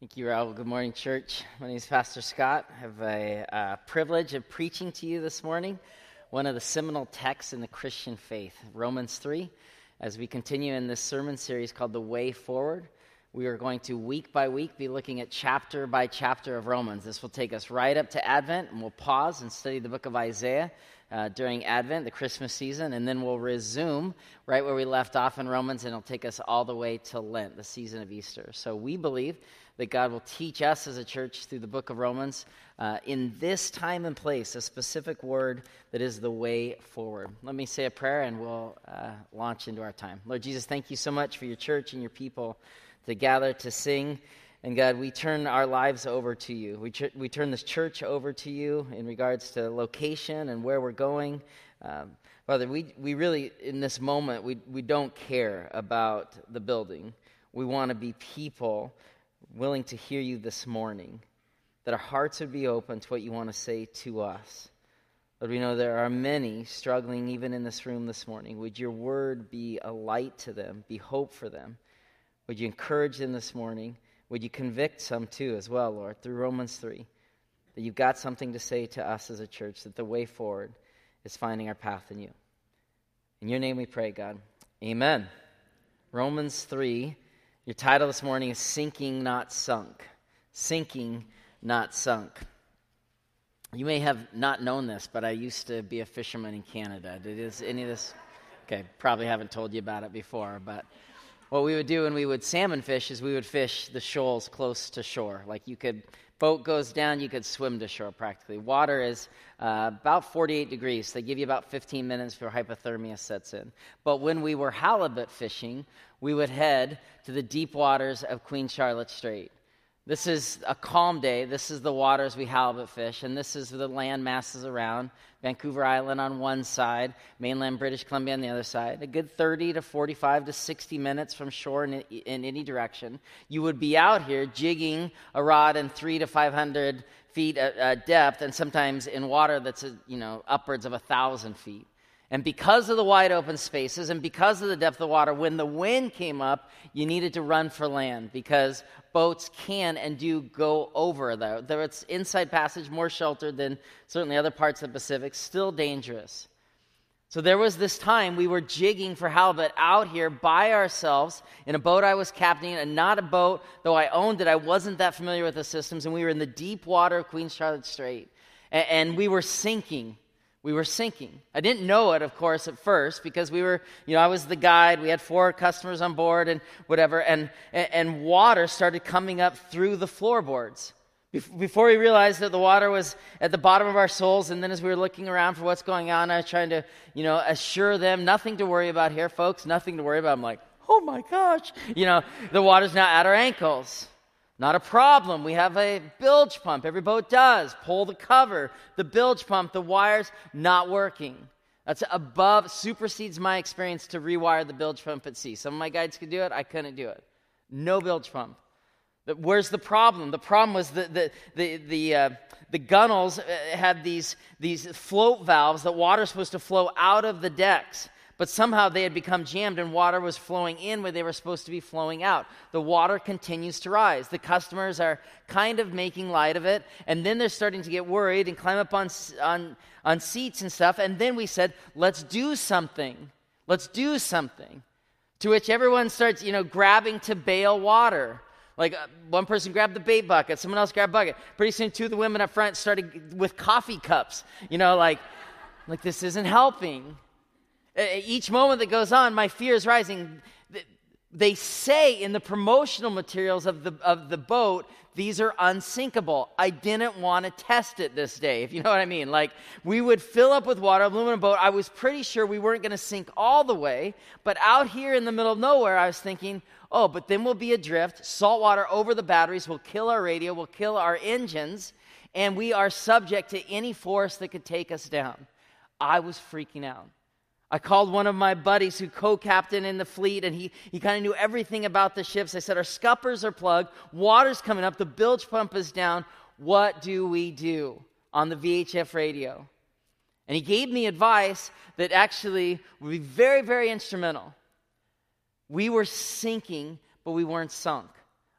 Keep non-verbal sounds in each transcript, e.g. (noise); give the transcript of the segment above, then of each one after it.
Thank you, Raul. Good morning, church. My name is Pastor Scott. I have a uh, privilege of preaching to you this morning one of the seminal texts in the Christian faith, Romans 3. As we continue in this sermon series called The Way Forward, we are going to week by week be looking at chapter by chapter of Romans. This will take us right up to Advent, and we'll pause and study the book of Isaiah uh, during Advent, the Christmas season, and then we'll resume right where we left off in Romans, and it'll take us all the way to Lent, the season of Easter. So we believe that God will teach us as a church through the book of Romans uh, in this time and place, a specific word that is the way forward. Let me say a prayer and we'll uh, launch into our time. Lord Jesus, thank you so much for your church and your people to gather to sing. And God, we turn our lives over to you. We, we turn this church over to you in regards to location and where we're going. Um, Father, we, we really, in this moment, we, we don't care about the building. We want to be people willing to hear you this morning, that our hearts would be open to what you want to say to us. Lord, we know there are many struggling even in this room this morning. Would your word be a light to them, be hope for them? Would you encourage them this morning? Would you convict some too, as well, Lord, through Romans 3, that you've got something to say to us as a church, that the way forward is finding our path in you. In your name we pray, God. Amen. Romans 3 your title this morning is Sinking Not Sunk. Sinking Not Sunk. You may have not known this, but I used to be a fisherman in Canada. Did is any of this? Okay, probably haven't told you about it before, but what we would do when we would salmon fish is we would fish the shoals close to shore. Like you could boat goes down, you could swim to shore practically. Water is uh, about 48 degrees. They give you about 15 minutes before hypothermia sets in. But when we were halibut fishing, we would head to the deep waters of Queen Charlotte Strait. This is a calm day. This is the waters we halibut fish, and this is the land masses around. Vancouver Island on one side, mainland British Columbia on the other side. A good 30 to 45 to 60 minutes from shore in, in any direction. You would be out here jigging a rod in three to 500 feet uh, uh, depth, and sometimes in water that's uh, you know upwards of a thousand feet. And because of the wide open spaces and because of the depth of the water, when the wind came up, you needed to run for land because boats can and do go over there. There it's inside passage, more sheltered than certainly other parts of the Pacific, still dangerous. So there was this time we were jigging for halibut out here by ourselves in a boat I was captaining, and not a boat, though I owned it, I wasn't that familiar with the systems, and we were in the deep water of Queen Charlotte Strait. And, and we were sinking we were sinking. I didn't know it, of course, at first because we were, you know, I was the guide. We had four customers on board and whatever, and, and water started coming up through the floorboards. Before we realized that the water was at the bottom of our souls, and then as we were looking around for what's going on, I was trying to, you know, assure them nothing to worry about here, folks, nothing to worry about. I'm like, oh my gosh, you know, the water's now at our ankles. Not a problem. We have a bilge pump. Every boat does. Pull the cover. The bilge pump, the wires not working. That's above, supersedes my experience to rewire the bilge pump at sea. Some of my guides could do it. I couldn't do it. No bilge pump. Where's the problem? The problem was the, the, the, uh, the gunnels uh, had these, these float valves that water is supposed to flow out of the decks but somehow they had become jammed and water was flowing in where they were supposed to be flowing out. The water continues to rise. The customers are kind of making light of it, and then they're starting to get worried and climb up on, on, on seats and stuff. And then we said, let's do something. Let's do something. To which everyone starts, you know, grabbing to bail water. Like uh, one person grabbed the bait bucket, someone else grabbed bucket. Pretty soon, two of the women up front started with coffee cups. You know, like, like this isn't helping. Uh, each moment that goes on, my fear is rising. They say in the promotional materials of the, of the boat, these are unsinkable. I didn't want to test it this day, if you know what I mean. Like, we would fill up with water, aluminum boat. I was pretty sure we weren't going to sink all the way, but out here in the middle of nowhere, I was thinking, oh, but then we'll be adrift. Salt water over the batteries will kill our radio, will kill our engines, and we are subject to any force that could take us down. I was freaking out. I called one of my buddies who co captained in the fleet, and he, he kind of knew everything about the ships. I said, Our scuppers are plugged, water's coming up, the bilge pump is down. What do we do on the VHF radio? And he gave me advice that actually would be very, very instrumental. We were sinking, but we weren't sunk.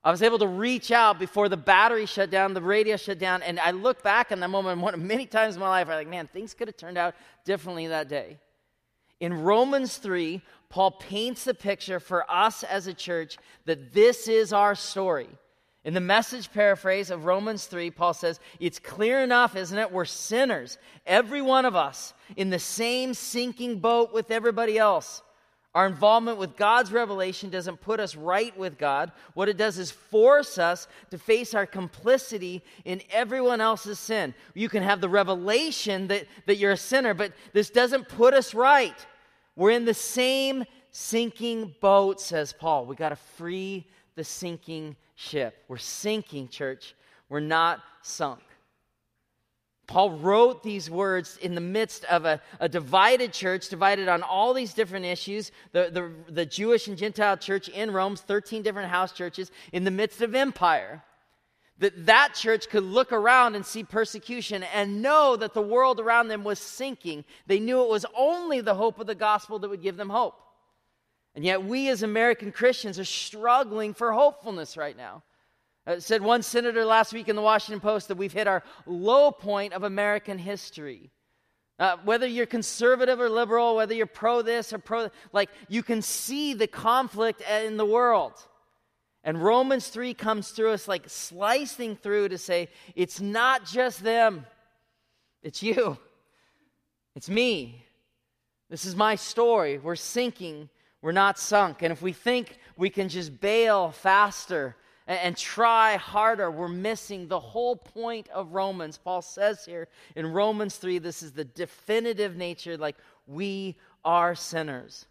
I was able to reach out before the battery shut down, the radio shut down, and I look back on that moment one, of many times in my life. I'm like, man, things could have turned out differently that day. In Romans 3, Paul paints the picture for us as a church that this is our story. In the message paraphrase of Romans 3, Paul says, It's clear enough, isn't it? We're sinners, every one of us, in the same sinking boat with everybody else. Our involvement with God's revelation doesn't put us right with God. What it does is force us to face our complicity in everyone else's sin. You can have the revelation that, that you're a sinner, but this doesn't put us right. We're in the same sinking boat, says Paul. We got to free the sinking ship. We're sinking, church. We're not sunk. Paul wrote these words in the midst of a, a, divided church, divided on all these different issues. The, the, the Jewish and Gentile church in Rome's 13 different house churches in the midst of empire. That that church could look around and see persecution and know that the world around them was sinking. They knew it was only the hope of the gospel that would give them hope. And yet, we as American Christians are struggling for hopefulness right now. Uh, said one senator last week in the Washington Post that we've hit our low point of American history. Uh, whether you're conservative or liberal, whether you're pro this or pro, like you can see the conflict in the world. And Romans 3 comes through us like slicing through to say, it's not just them, it's you, it's me. This is my story. We're sinking we're not sunk. And if we think we can just bail faster and, and, try harder, we're missing the whole point of Romans. Paul says here in Romans 3, this is the definitive nature like we are sinners.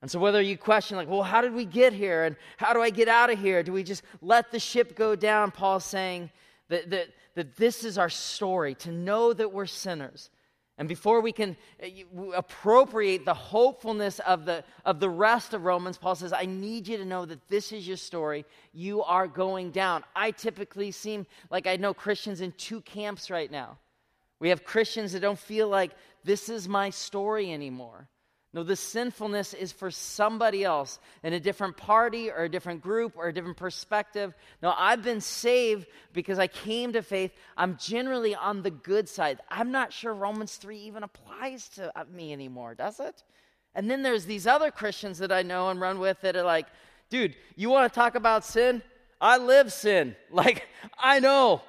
And so, whether you question, like, well, how did we get here? And how do I get out of here? Do we just let the ship go down? Paul's saying that, that, that this is our story to know that we're sinners and before we can uh, appropriate the hopefulness of the, of the rest of Romans, Paul says, I need you to know that this is your story. You are going down. I typically seem like I know Christians in two camps right now. We have Christians that don't feel like this is my story anymore. No, the sinfulness is for somebody else in a different party or a different group or a different perspective. No, I've been saved because I came to faith. I'm generally on the good side. I'm not sure Romans 3 even applies to uh, me anymore, does it? And then there's these other Christians that I know and run with that are like, dude, you want to talk about sin? I live sin. (laughs) Like, I know.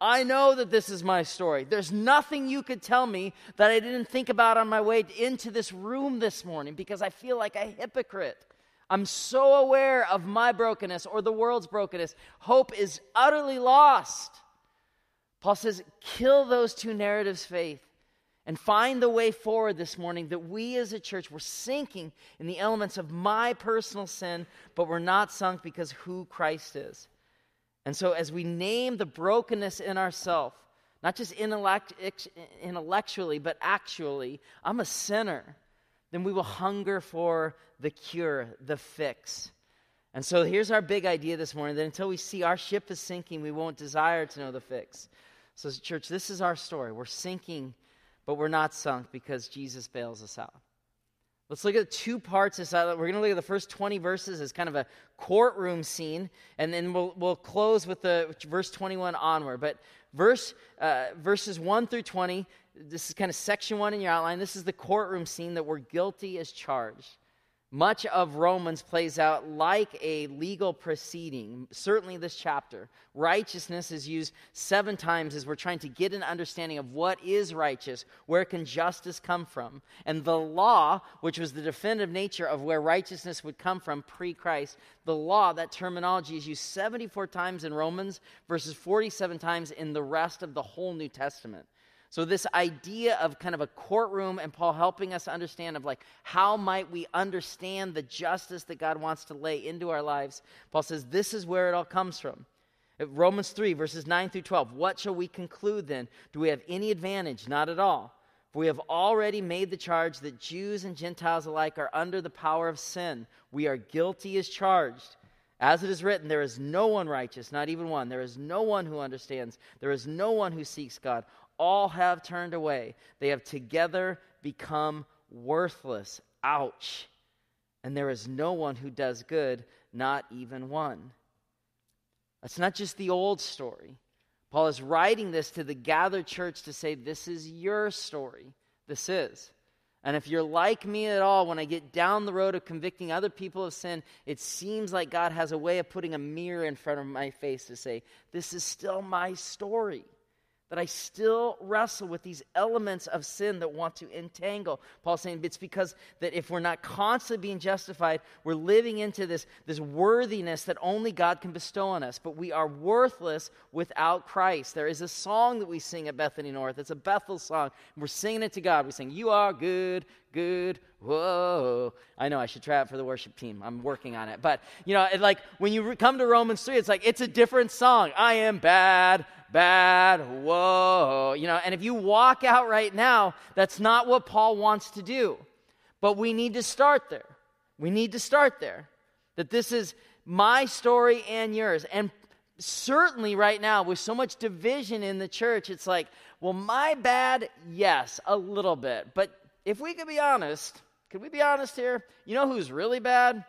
I know that this is my story. There's nothing you could tell me that I didn't think about on my way into this room this morning because I feel like a hypocrite. I'm so aware of my brokenness or the world's brokenness. Hope is utterly lost. Paul says, kill those two narratives, faith, and find the way forward this morning that we as a church, we're sinking in the elements of my personal sin, but we're not sunk because who Christ is. And so, as we name the brokenness in ourselves, not just intellect, intellectually, but actually, I'm a sinner, then we will hunger for the cure, the fix. And so, here's our big idea this morning that until we see our ship is sinking, we won't desire to know the fix. So, church, this is our story. We're sinking, but we're not sunk because Jesus bails us out. Let's look at two parts. We're going to look at the first 20 verses as kind of a courtroom scene, and then we'll, we'll close with the verse 21 onward. But verse, uh, verses 1 through 20, this is kind of section 1 in your outline. This is the courtroom scene that we're guilty as charged. Much of Romans plays out like a legal proceeding, certainly this chapter. Righteousness is used seven times as we're trying to get an understanding of what is righteous, where can justice come from. And the law, which was the definitive nature of where righteousness would come from pre Christ, the law, that terminology is used 74 times in Romans versus 47 times in the rest of the whole New Testament. So this idea of kind of a courtroom and Paul helping us understand of like how might we understand the justice that God wants to lay into our lives. Paul says this is where it all comes from. Uh, Romans 3 verses 9 through 12. What shall we conclude then? Do we have any advantage? Not at all. For we have already made the charge that Jews and Gentiles alike are under the power of sin. We are guilty as charged. As it is written, there is no one righteous, not even one. There is no one who understands. There is no one who seeks God all have turned away. They have together become worthless. Ouch. And there is no one who does good, not even one. That's not just the old story. Paul is writing this to the gathered church to say, This is your story. This is. And if you're like me at all, when I get down the road of convicting other people of sin, it seems like God has a way of putting a mirror in front of my face to say, This is still my story that I still wrestle with these elements of sin that want to entangle. Paul's saying it's because that if we're not constantly being justified, we're living into this, this worthiness that only God can bestow on us. But we are worthless without Christ. There is a song that we sing at Bethany North. It's a Bethel song. We're singing it to God. We sing, You are good, good, whoa. I know I should try it for the worship team. I'm working on it. But, you know, it, like when you come to Romans 3, it's like, it's a different song. I am bad bad, whoa. You know, and if you walk out right now, that's not what Paul wants to do. But we need to start there. We need to start there. That this is my story and yours. And certainly right now, with so much division in the church, it's like, well, my bad, yes, a little bit. But if we could be honest, could we be honest here? You know who's really bad?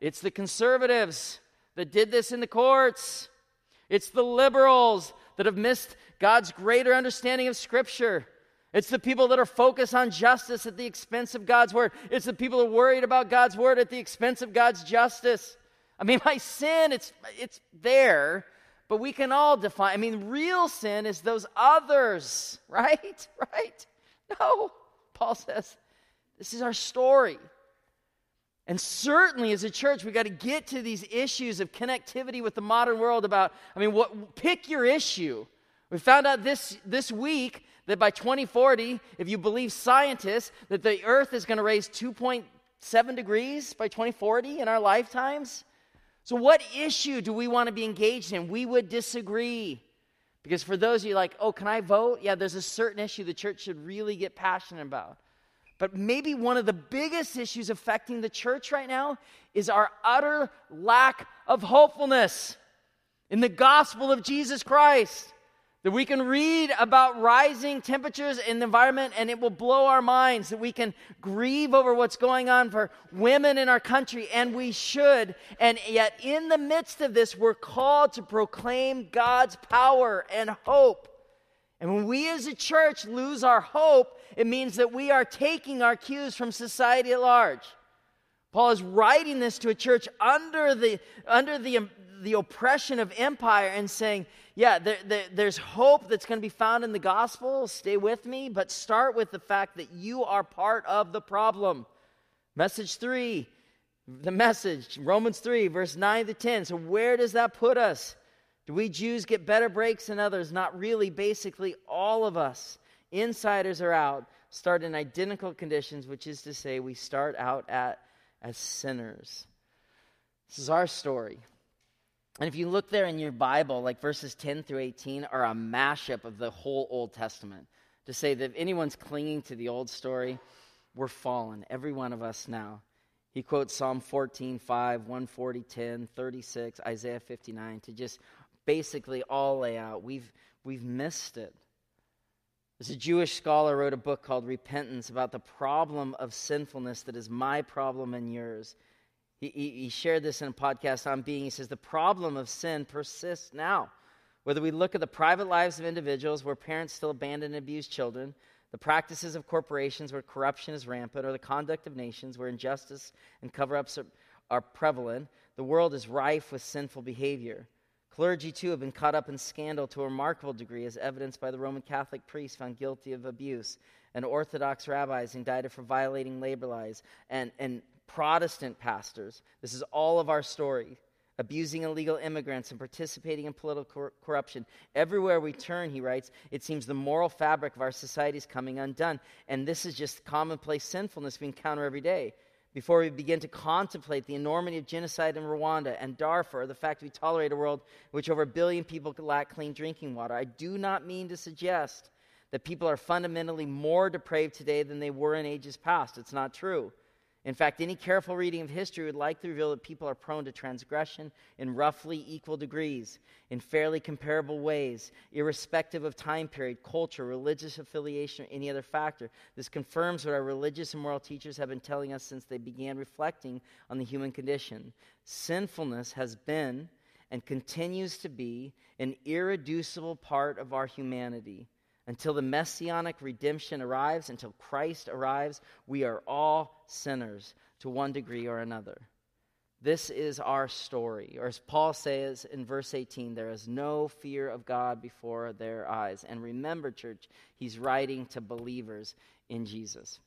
It's the conservatives that did this in the courts. It's the liberals that have missed God's greater understanding of Scripture. It's the people that are focused on justice at the expense of God's word. It's the people that are worried about God's word at the expense of God's justice. I mean, (laughs) my sin, it's, it's there, but we can all define. I mean, real sin is those others, (laughs) right? Right? No. Paul says, this is our story. And certainly as a church, we got to get to these issues of connectivity with the modern world about, I mean, what pick your issue. We found out this, this week that by 2040, if you believe scientists, that the earth is going to raise 2.7 degrees by 2040 in our lifetimes. So, what issue do we want to be engaged in? We would disagree. Because for those of you like, oh, can I vote? Yeah, there's a certain issue the church should really get passionate about. But maybe one of the biggest issues affecting the church right now is our utter lack of hopefulness in the gospel of Jesus Christ. That we can read about rising temperatures in the environment and it will blow our minds. That we can grieve over what's going on for women in our country, and we should. And yet, in the midst of this, we're called to proclaim God's power and hope. And when we as a church lose our hope, it means that we are taking our cues from society at large. Paul is writing this to a church under the, under the, the oppression of empire and saying, yeah, there, there, there's hope that's going to be found in the gospel. Stay with me, but start with the fact that you are part of the problem. Message three, the message, Romans 3, verse 9 to 10. So, where does that put us? Do we Jews get better breaks than others? Not really. Basically, all of us, insiders are out, start in identical conditions, which is to say, we start out at as sinners. This is our story. And if you look there in your Bible, like verses 10 through 18 are a mashup of the whole Old Testament. To say that if anyone's clinging to the old story, we're fallen, every one of us now. He quotes Psalm 14, 5, 140, 10, 36, Isaiah 59 to just basically all lay out. We've, we've missed it. There's a Jewish scholar wrote a book called Repentance about the problem of sinfulness that is my problem and yours. He, he, he shared this in a podcast on being. He says, The problem of sin persists now. Whether we look at the private lives of individuals where parents still abandon and abuse children, the practices of corporations where corruption is rampant, or the conduct of nations where injustice and cover ups are, are prevalent, the world is rife with sinful behavior. Clergy, too, have been caught up in scandal to a remarkable degree, as evidenced by the Roman Catholic priests found guilty of abuse, and Orthodox rabbis indicted for violating labor laws, and, and Protestant pastors. This is all of our story. Abusing illegal immigrants and participating in political cor- corruption. Everywhere we turn, he writes, it seems the moral fabric of our society is coming undone. And this is just commonplace sinfulness we encounter every day before we begin to contemplate the enormity of genocide in Rwanda and Darfur, the fact we tolerate a world in which over a billion people lack clean drinking water. I do not mean to suggest that people are fundamentally more depraved today than they were in ages past. It's not true. In fact, any careful reading of history would likely reveal that people are prone to transgression in roughly equal degrees, in fairly comparable ways, irrespective of time period, culture, religious affiliation, or any other factor. This confirms what our religious and moral teachers have been telling us since they began reflecting on the human condition. Sinfulness has been and continues to be an irreducible part of our humanity. Until the messianic redemption arrives, until Christ arrives, we are all sinners to one degree or another. This is our story. Or as Paul says in verse 18, there is no fear of God before their eyes. And remember, church, he's writing to believers in Jesus.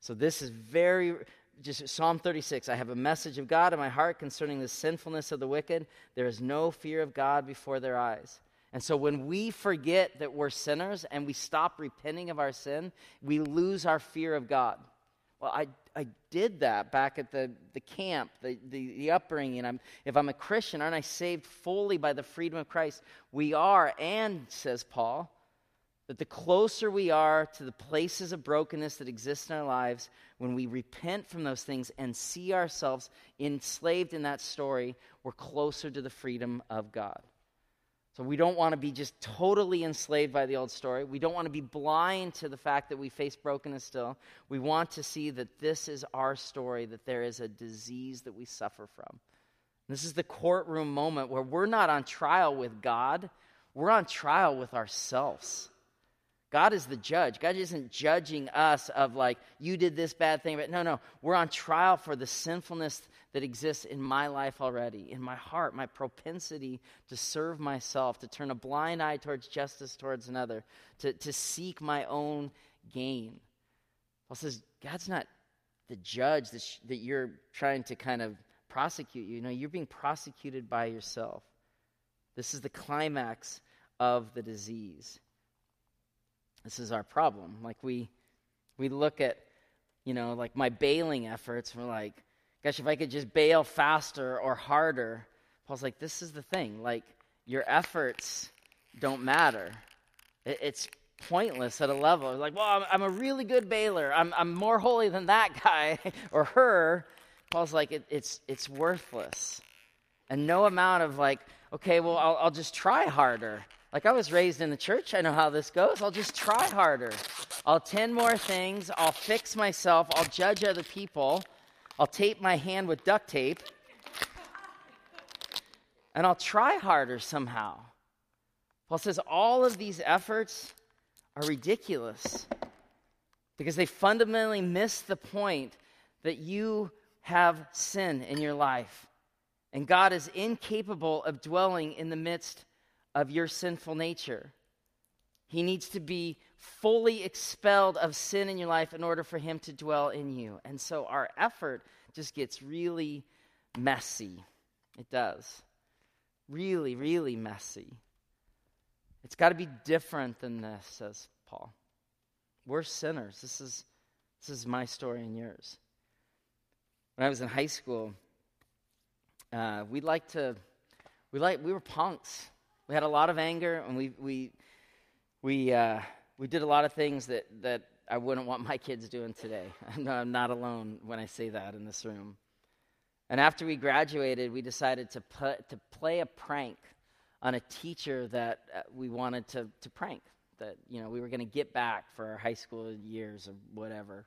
So this is very just Psalm 36 I have a message of God in my heart concerning the sinfulness of the wicked. There is no fear of God before their eyes. And so when we forget that we're sinners and we stop repenting of our sin, we lose our fear of God. Well, I, I did that back at the, the camp, the, the, the upbringing. I'm, if I'm a Christian, aren't I saved fully by the freedom of Christ? We are, and, says Paul, that the closer we are to the places of brokenness that exist in our lives, when we repent from those things and see ourselves enslaved in that story, we're closer to the freedom of God. So we don't want to be just totally enslaved by the old story. We don't want to be blind to the fact that we face brokenness still. We want to see that this is our story, that there is a disease that we suffer from. This is the courtroom moment where we're not on trial with God, we're on trial with ourselves. God is the judge. God isn't judging us of like, you did this bad thing. But no, no. We're on trial for the sinfulness that exists in my life already, in my heart, my propensity to serve myself, to turn a blind eye towards justice towards another, to, to seek my own gain. Paul says, God's not the judge that, sh- that you're trying to kind of prosecute you. No, you're being prosecuted by yourself. This is the climax of the disease. This is our problem. Like we we look at, you know, like my bailing efforts, we're like, gosh, if I could just bail faster or harder. Paul's like, this is the thing. Like your efforts don't matter. It, it's pointless at a level. Like, well, I'm, I'm, a really good bailer. I'm, I'm more holy than that guy (laughs) or her. Paul's like, it, it's, it's worthless. And no amount of like, okay, well, I'll, I'll just try harder. Like I was raised in the church, I know how this goes. I'll just try harder. I'll attend more things. I'll fix myself. I'll judge other people. I'll tape my hand with duct tape. And I'll try harder somehow. Paul says all of these efforts are ridiculous because they fundamentally miss the point that you have sin in your life. And God is incapable of dwelling in the midst of your sinful nature. He needs to be fully expelled of sin in your life in order for him to dwell in you. And so our effort just gets really messy. It does. Really, really messy. It's got to be different than this, says Paul. We're sinners. This is, this is my story and yours. When I was in high school, uh, we liked to, we like we were punks. We had a lot of anger, and we we we uh, we did a lot of things that that I wouldn't want my kids doing today. (laughs) I'm not alone when I say that in this room. And after we graduated, we decided to put, to play a prank on a teacher that uh, we wanted to to prank. That you know we were going to get back for our high school years or whatever.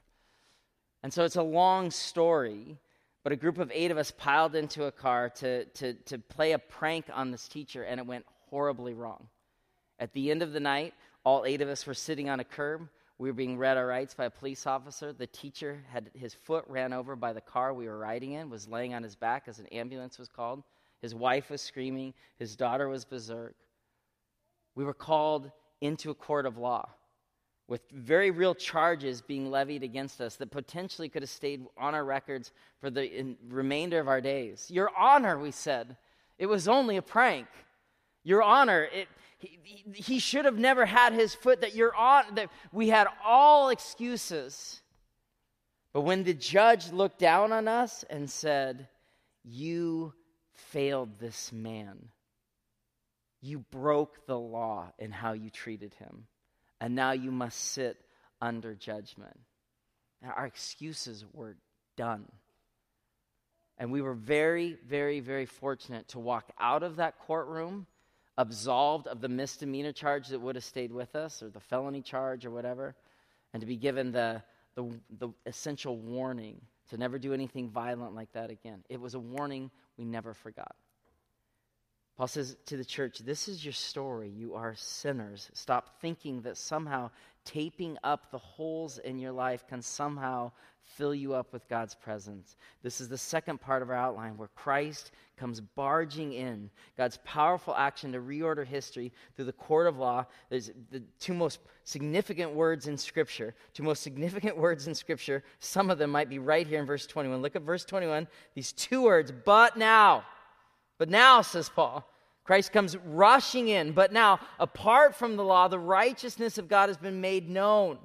And so it's a long story, but a group of eight of us piled into a car to, to, to play a prank on this teacher, and it went horribly wrong. At the end of the night, all eight of us were sitting on a curb. We were being read our rights by a police officer. The teacher had his foot ran over by the car we were riding in, was laying on his back as an ambulance was called. His wife was screaming. His daughter was berserk. We were called into a court of law with very real charges being levied against us that potentially could have stayed on our records for the remainder of our days. Your Honor, we said, it was only a prank. Your honor, it, he, he should have never had his foot, that you're on, that we had all excuses. But when the judge looked down on us and said, You failed this man, you broke the law in how you treated him, and now you must sit under judgment. Now, our excuses were done. And we were very, very, very fortunate to walk out of that courtroom absolved of the misdemeanor charge that would have stayed with us, or the felony charge, or whatever, and to be given the, the, the essential warning to never do anything violent like that again. It was a warning we never forgot. Paul says to the church, This is your story. You are sinners. Stop thinking that somehow taping up the holes in your life can somehow fill you up with God's presence. This is the second part of our outline where Christ comes barging in. God's powerful action to reorder history through the court of law. There's the two most significant words in Scripture. Two most significant words in Scripture. Some of them might be right here in verse 21. Look at verse 21. These two words, but now. But now, says Paul, Christ comes rushing in. But now, apart from the law, the righteousness of God has been made known.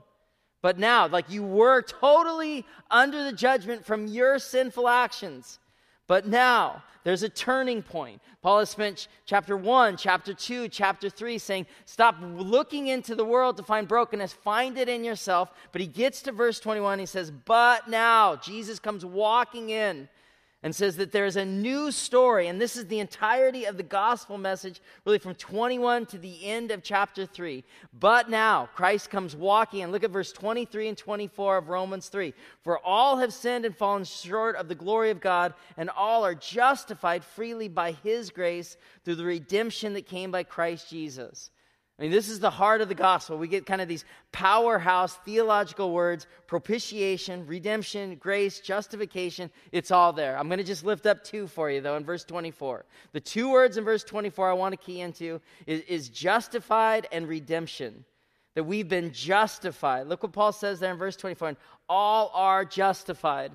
But now, like you were totally under the judgment from your sinful actions. But now, there's a turning point. Paul has spent chapter 1, chapter 2, chapter 3 saying, Stop looking into the world to find brokenness, find it in yourself. But he gets to verse 21, he says, But now, Jesus comes walking in and says that there is a new story, and this is the entirety of the gospel message, really from 21 to the end of chapter 3. But now, Christ comes walking, and look at verse 23 and 24 of Romans 3. For all have sinned and fallen short of the glory of God, and all are justified freely by his grace through the redemption that came by Christ Jesus. I mean, this is the heart of the gospel. We get kind of these powerhouse theological words propitiation, redemption, grace, justification. It's all there. I'm going to just lift up two for you, though, in verse 24. The two words in verse 24 I want to key into is, is justified and redemption. That we've been justified. Look what Paul says there in verse 24 and all are justified.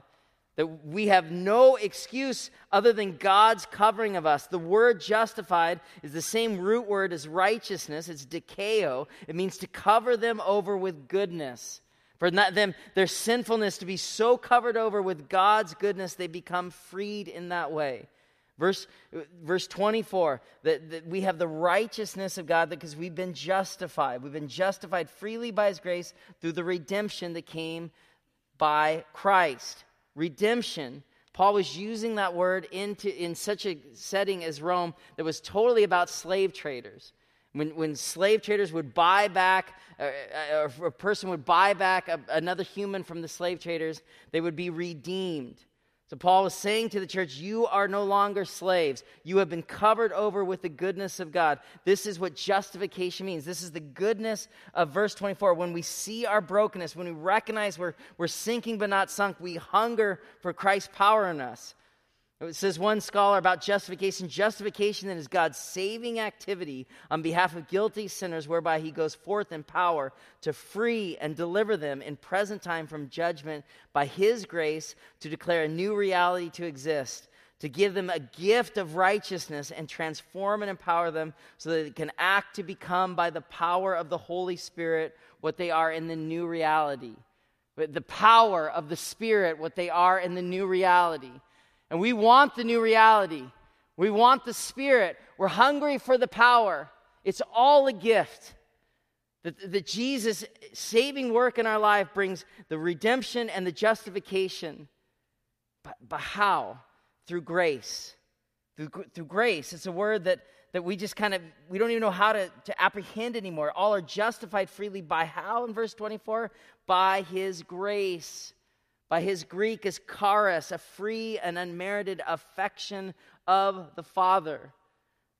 That we have no excuse other than God's covering of us. The word justified is the same root word as righteousness. It's dikao. It means to cover them over with goodness. For them, their sinfulness to be so covered over with God's goodness, they become freed in that way. Verse, verse 24, that, that we have the righteousness of God because we've been justified. We've been justified freely by His grace through the redemption that came by Christ redemption. Paul was using that word into, in such a setting as Rome that was totally about slave traders. When, when slave traders would buy back, or a person would buy back a, another human from the slave traders, they would be redeemed. So Paul was saying to the church, You are no longer slaves. You have been covered over with the goodness of God. This is what justification means. This is the goodness of verse 24. When we see our brokenness, when we recognize we're, we're sinking but not sunk, we hunger for Christ's power in us. It says one scholar about justification justification is God's saving activity on behalf of guilty sinners, whereby he goes forth in power to free and deliver them in present time from judgment by his grace to declare a new reality to exist, to give them a gift of righteousness and transform and empower them so that they can act to become by the power of the Holy Spirit what they are in the new reality. The power of the Spirit, what they are in the new reality. And we want the new reality. We want the Spirit. We're hungry for the power. It's all a gift. That, that Jesus' saving work in our life brings the redemption and the justification. But, but how? Through grace. Through, through grace. It's a word that, that we just kind of, we don't even know how to, to apprehend anymore. All are justified freely by how in verse 24? By his grace. By his Greek is charis, a free and unmerited affection of the Father.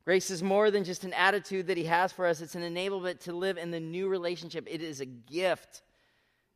Grace is more than just an attitude that he has for us, it's an enablement to live in the new relationship. It is a gift.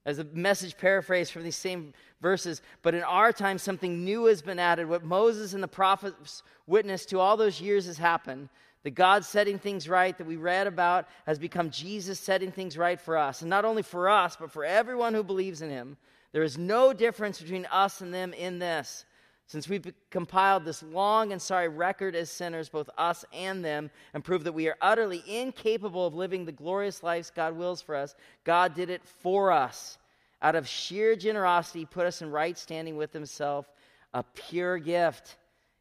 As a message paraphrase from these same verses, but in our time, something new has been added. What Moses and the prophets witnessed to all those years has happened. The God setting things right that we read about has become Jesus setting things right for us. And not only for us, but for everyone who believes in him. There is no difference between us and them in this. Since we've compiled this long and sorry record as sinners, both us and them, and proved that we are utterly incapable of living the glorious lives God wills for us, God did it for us. Out of sheer generosity, put us in right standing with Himself, a pure gift.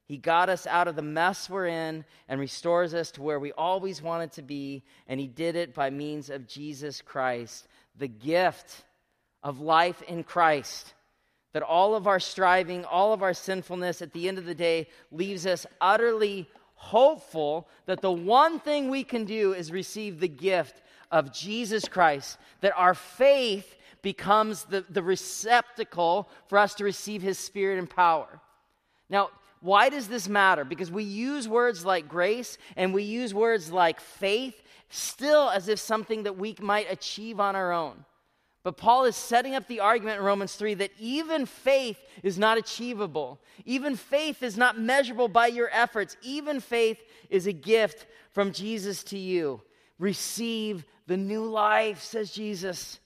He got us out of the mess we're in and restores us to where we always wanted to be, and He did it by means of Jesus Christ, the gift of life in Christ. That all of our striving, all of our sinfulness at the end of the day leaves us utterly hopeful that the one thing we can do is receive the gift of Jesus Christ, that our faith becomes the, the receptacle for us to receive his spirit and power. Now, why does this matter? Because we use words like grace and we use words like faith still as if something that we might achieve on our own. But Paul is setting up the argument in Romans 3 that even faith is not achievable. Even faith is not measurable by your efforts. Even faith is a gift from Jesus to you. Receive the new life, says Jesus.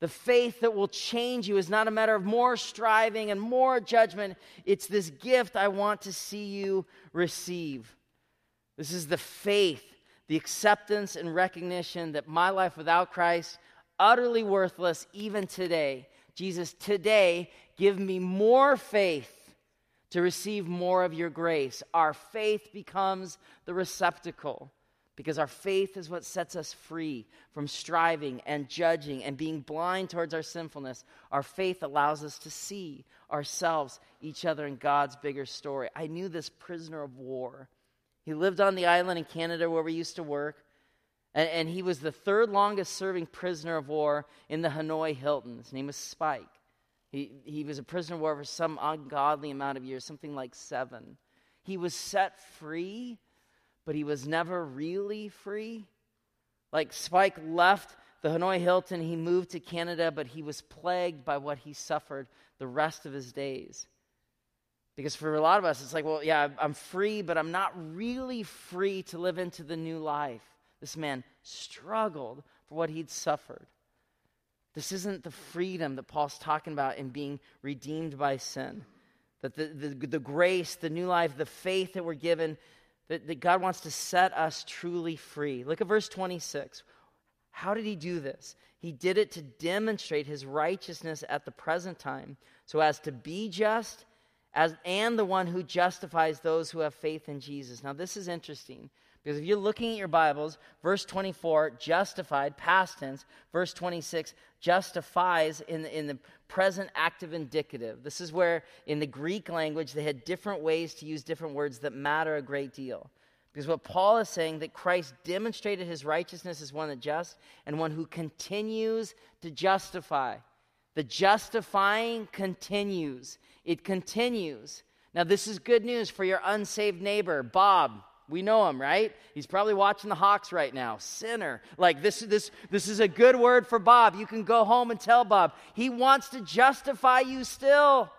The faith that will change you is not a matter of more striving and more judgment. It's this gift I want to see you receive. This is the faith, the acceptance and recognition that my life without Christ utterly worthless even today. Jesus, today give me more faith to receive more of your grace. Our faith becomes the receptacle because our faith is what sets us free from striving and judging and being blind towards our sinfulness. Our faith allows us to see ourselves, each other, in God's bigger story. I knew this prisoner of war. He lived on the island in Canada where we used to work, and, and he was the third longest serving prisoner of war in the Hanoi Hilton. His name was Spike. He, he was a prisoner of war for some ungodly amount of years, something like seven. He was set free but he was never really free. Like Spike left the Hanoi Hilton, he moved to Canada, but he was plagued by what he suffered the rest of his days. Because for a lot of us, it's like, well, yeah, I'm free, but I'm not really free to live into the new life. This man struggled for what he'd suffered. This isn't the freedom that Paul's talking about in being redeemed by sin. That the, the, the grace, the new life, the faith that we're given that, that God wants to set us truly free. Look at verse 26. How did he do this? He did it to demonstrate his righteousness at the present time, so as to be just as, and the one who justifies those who have faith in Jesus. Now, this is interesting because if you're looking at your Bibles, verse 24, justified, past tense, verse 26, justifies in the, in the present active indicative. This is where in the Greek language they had different ways to use different words that matter a great deal. Because what Paul is saying that Christ demonstrated his righteousness as one that just and one who continues to justify. The justifying continues. It continues. Now, this is good news for your unsaved neighbor, Bob. We know him, right? He's probably watching the Hawks right now. Sinner. Like this, this, this is a good word for Bob. You can go home and tell Bob. He wants to justify you still.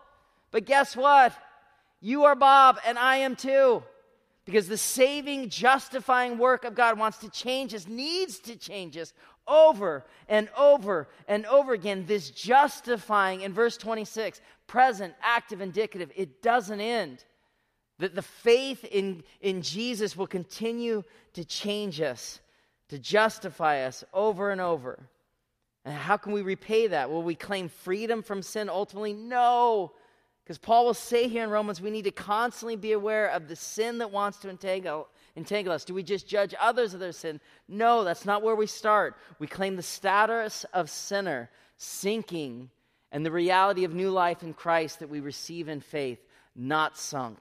But guess what? You are Bob, and I am too. Because the saving, justifying work of God wants to change us, needs to change us over and over and over again. This justifying in verse 26, present, active, indicative, it doesn't end. That the faith in, in Jesus will continue to change us, to justify us over and over. And how can we repay that? Will we claim freedom from sin ultimately? No. Because Paul will say here in Romans, we need to constantly be aware of the sin that wants to entangle, entangle us. Do we just judge others of their sin? No, that's not where we start. We claim the status of sinner, sinking, and the reality of new life in Christ that we receive in faith, not sunk.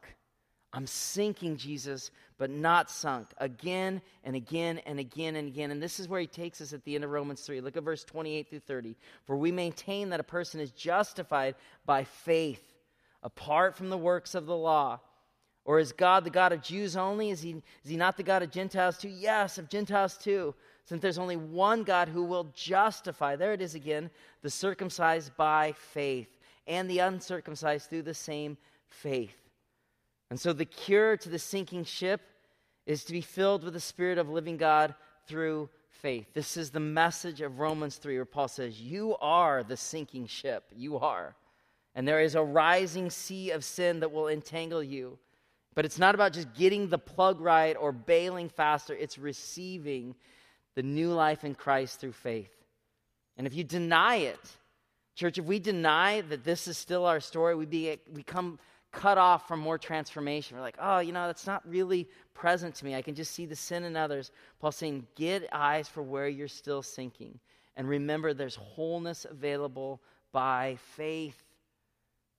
I'm sinking, Jesus, but not sunk. Again and again and again and again. And this is where he takes us at the end of Romans 3. Look at verse 28 through 30. For we maintain that a person is justified by faith, apart from the works of the law. Or is God the God of Jews only? Is he, is he not the God of Gentiles too? Yes, of Gentiles too. Since there's only one God who will justify, there it is again, the circumcised by faith, and the uncircumcised through the same faith. And so the cure to the sinking ship is to be filled with the Spirit of living God through faith. This is the message of Romans 3, where Paul says, You are the sinking ship. You are. And there is a rising sea of sin that will entangle you. But it's not about just getting the plug right or bailing faster, it's receiving the new life in Christ through faith. And if you deny it, church, if we deny that this is still our story, we be, become cut off from more transformation. We're like, oh, you know, that's not really present to me. I can just see the sin in others. Paul's saying, get eyes for where you're still sinking. And remember, there's wholeness available by faith.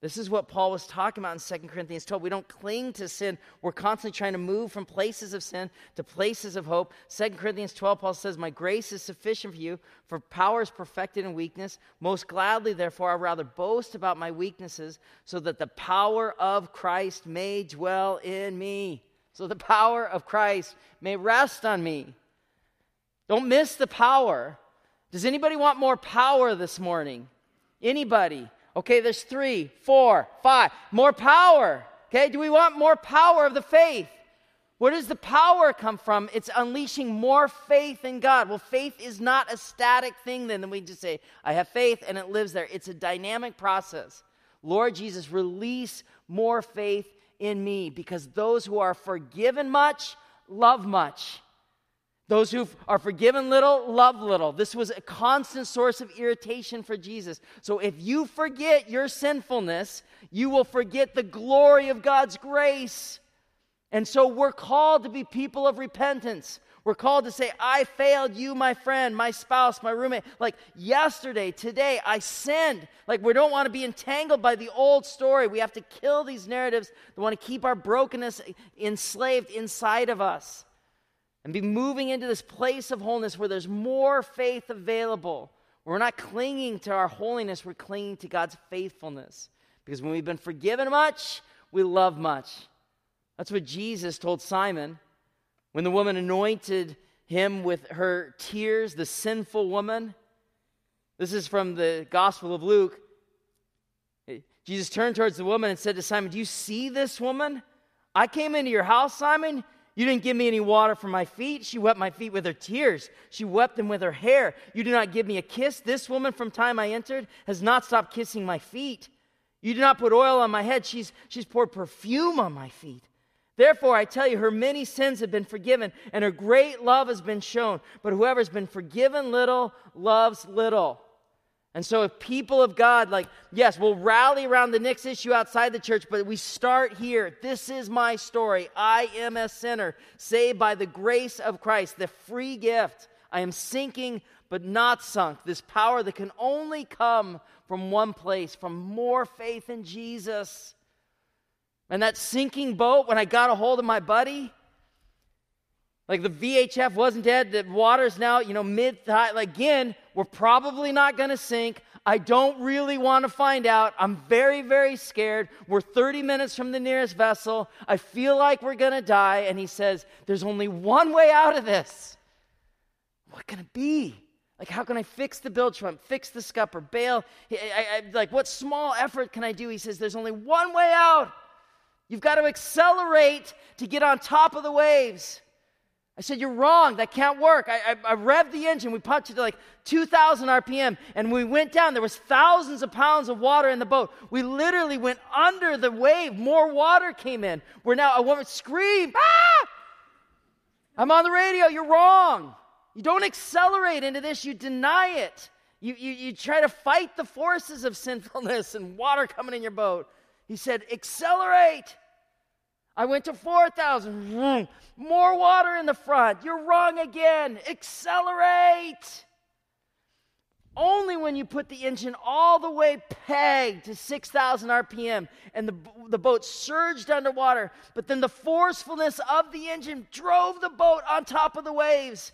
This is what Paul was talking about in 2 Corinthians 12. We don't cling to sin. We're constantly trying to move from places of sin to places of hope. 2 Corinthians 12, Paul says, My grace is sufficient for you, for power is perfected in weakness. Most gladly, therefore, I rather boast about my weaknesses, so that the power of Christ may dwell in me. So the power of Christ may rest on me. Don't miss the power. Does anybody want more power this morning? Anybody? Okay, there's three, four, five. More power. Okay, do we want more power of the faith? Where does the power come from? It's unleashing more faith in God. Well, faith is not a static thing then, then we just say, I have faith and it lives there. It's a dynamic process. Lord Jesus, release more faith in me because those who are forgiven much love much. Those who are forgiven little love little. This was a constant source of irritation for Jesus. So if you forget your sinfulness, you will forget the glory of God's grace. And so we're called to be people of repentance. We're called to say, I failed you, my friend, my spouse, my roommate. Like yesterday, today, I sinned. Like we don't want to be entangled by the old story. We have to kill these narratives that want to keep our brokenness enslaved inside of us and be moving into this place of wholeness where there's more faith available. We're not clinging to our holiness, we're clinging to God's faithfulness. Because when we've been forgiven much, we love much. That's what Jesus told Simon when the woman anointed him with her tears, the sinful woman. This is from the Gospel of Luke. Jesus turned towards the woman and said to Simon, Do you see this woman? I came into your house, Simon. You didn't give me any water for my feet. She wept my feet with her tears. She wept them with her hair. You did not give me a kiss. This woman, from time I entered, has not stopped kissing my feet. You did not put oil on my head. She's, she's poured perfume on my feet. Therefore, I tell you, her many sins have been forgiven, and her great love has been shown. But whoever has been forgiven little loves little. And so, if people of God, like, yes, we'll rally around the next issue outside the church, but we start here. This is my story. I am a sinner, saved by the grace of Christ, the free gift. I am sinking, but not sunk. This power that can only come from one place, from more faith in Jesus. And that sinking boat, when I got a hold of my buddy, like the VHF wasn't dead, the water's now, you know, mid thigh. Like, again, we're probably not going to sink. I don't really want to find out. I'm very, very scared. We're 30 minutes from the nearest vessel. I feel like we're going to die. And he says, There's only one way out of this. What can it be? Like, how can I fix the bilge pump, fix the scupper, bail? I, I, like, what small effort can I do? He says, There's only one way out. You've got to accelerate to get on top of the waves. I said, You're wrong. That can't work. I, I, I revved the engine. We pumped it to like 2,000 RPM. And we went down. There was thousands of pounds of water in the boat. We literally went under the wave. More water came in. We're now, a woman screamed, Ah! I'm on the radio. You're wrong. You don't accelerate into this, you deny it. You, you, you try to fight the forces of sinfulness and water coming in your boat. He said, Accelerate. I went to 4,000. More water in the front. You're wrong again. Accelerate. Only when you put the engine all the way pegged to 6,000 RPM and the, the boat surged underwater, but then the forcefulness of the engine drove the boat on top of the waves.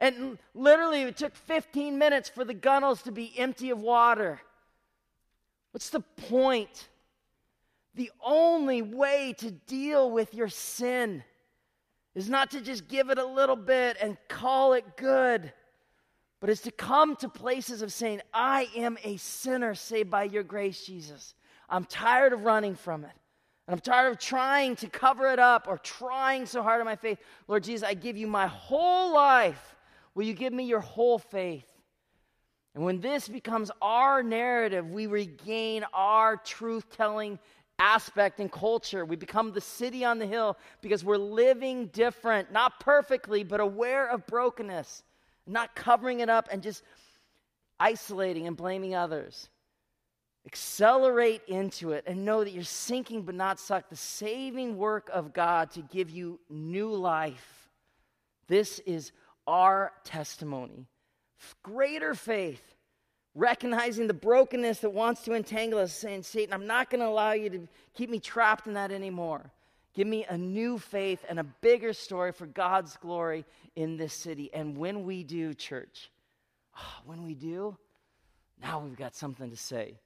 And literally, it took 15 minutes for the gunnels to be empty of water. What's the point? The only way to deal with your sin is not to just give it a little bit and call it good, but is to come to places of saying, I am a sinner saved by your grace, Jesus. I'm tired of running from it. And I'm tired of trying to cover it up or trying so hard in my faith. Lord Jesus, I give you my whole life. Will you give me your whole faith? And when this becomes our narrative, we regain our truth telling aspect and culture. We become the city on the hill because we're living different, not perfectly, but aware of brokenness, not covering it up and just isolating and blaming others. Accelerate into it and know that you're sinking but not sucked. The saving work of God to give you new life. This is our testimony. Greater faith recognizing the brokenness that wants to entangle us, saying, Satan, I'm not going to allow you to keep me trapped in that anymore. Give me a new faith and a bigger story for God's glory in this city. And when we do, church, oh, when we do, now we've got something to say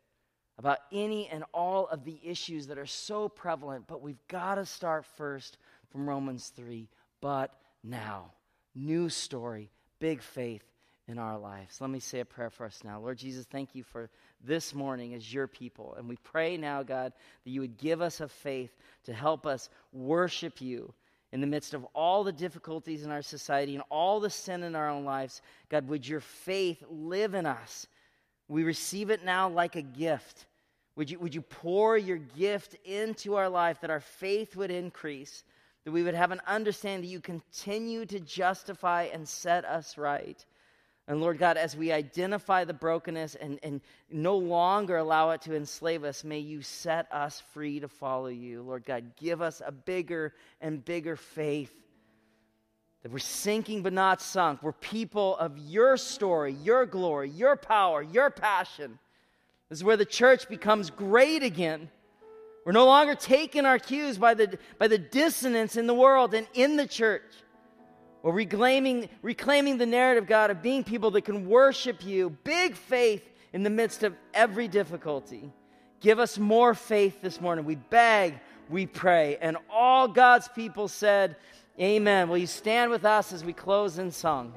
about any and all of the issues that are so prevalent, but we've got to start first from Romans 3. But now, new story, big faith in our lives. Let me say a prayer for us now. Lord Jesus, thank you for this morning as your people. And we pray now, God, that you would give us a faith to help us worship you in the midst of all the difficulties in our society and all the sin in our own lives. God, would your faith live in us? We receive it now like a gift. Would you, would you pour your gift into our life that our faith would increase, that we would have an understanding that you continue to justify and set us right? And Lord God, as we identify the brokenness and, and no longer allow it to enslave us, may you set us free to follow you. Lord God, give us a bigger and bigger faith that we're sinking but not sunk. We're people of your story, your glory, your power, your passion. This is where the church becomes great again. We're no longer taking our cues by the, by the dissonance in the world and in the church. Or reclaiming, reclaiming the narrative, God, of being people that can worship you, big faith in the midst of every difficulty. Give us more faith this morning. We beg, we pray. And all God's people said, Amen. Will you stand with us as we close in song?